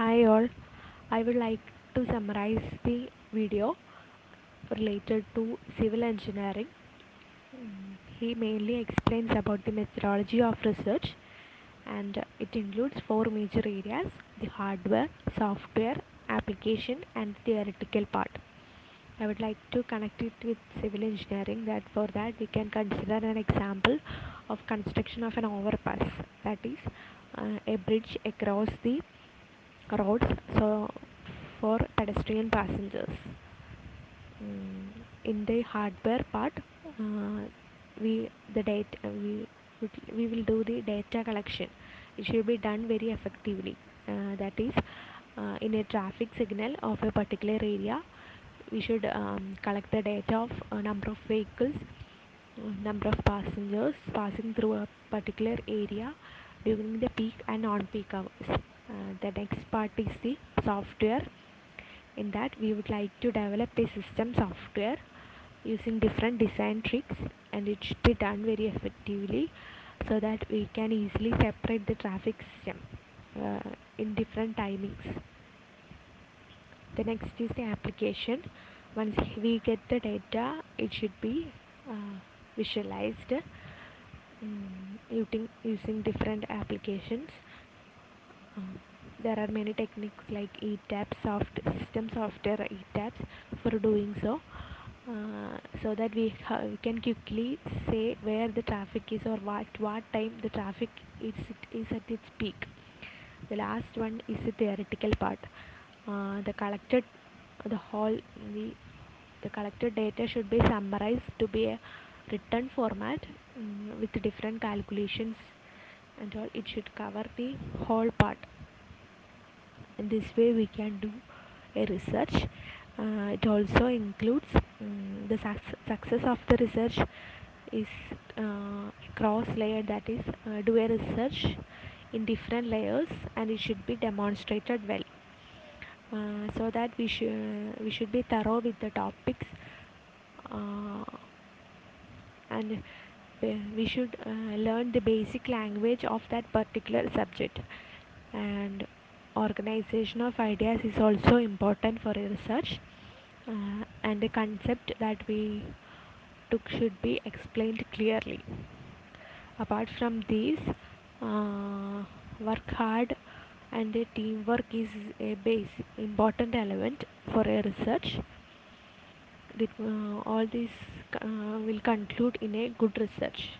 Hi all, I would like to summarize the video related to civil engineering. He mainly explains about the methodology of research and it includes four major areas the hardware, software, application, and theoretical part. I would like to connect it with civil engineering that for that we can consider an example of construction of an overpass that is uh, a bridge across the roads so for pedestrian passengers. Mm, in the hardware part uh, we the data we we will do the data collection. It should be done very effectively. Uh, that is uh, in a traffic signal of a particular area we should um, collect the data of a number of vehicles number of passengers passing through a particular area during the peak and non-peak hours. Uh, the next part is the software. In that, we would like to develop a system software using different design tricks, and it should be done very effectively so that we can easily separate the traffic system uh, in different timings. The next is the application. Once we get the data, it should be uh, visualized mm, using, using different applications. Um, there are many techniques like ETABS, soft system software ETABS for doing so. Uh, so that we, we can quickly say where the traffic is or what what time the traffic is is at its peak. The last one is the theoretical part. Uh, the collected the whole the the collected data should be summarized to be a written format mm, with different calculations and all it should cover the whole part. In this way we can do a research. Uh, it also includes mm, the suc- success of the research is uh, cross layer that is uh, do a research in different layers and it should be demonstrated well. Uh, so that we should we should be thorough with the topics. Uh, and uh, we should uh, learn the basic language of that particular subject. And organization of ideas is also important for research. Uh, and the concept that we took should be explained clearly. Apart from these uh, work hard and the teamwork is a base important element for a research all these uh, will conclude in a good research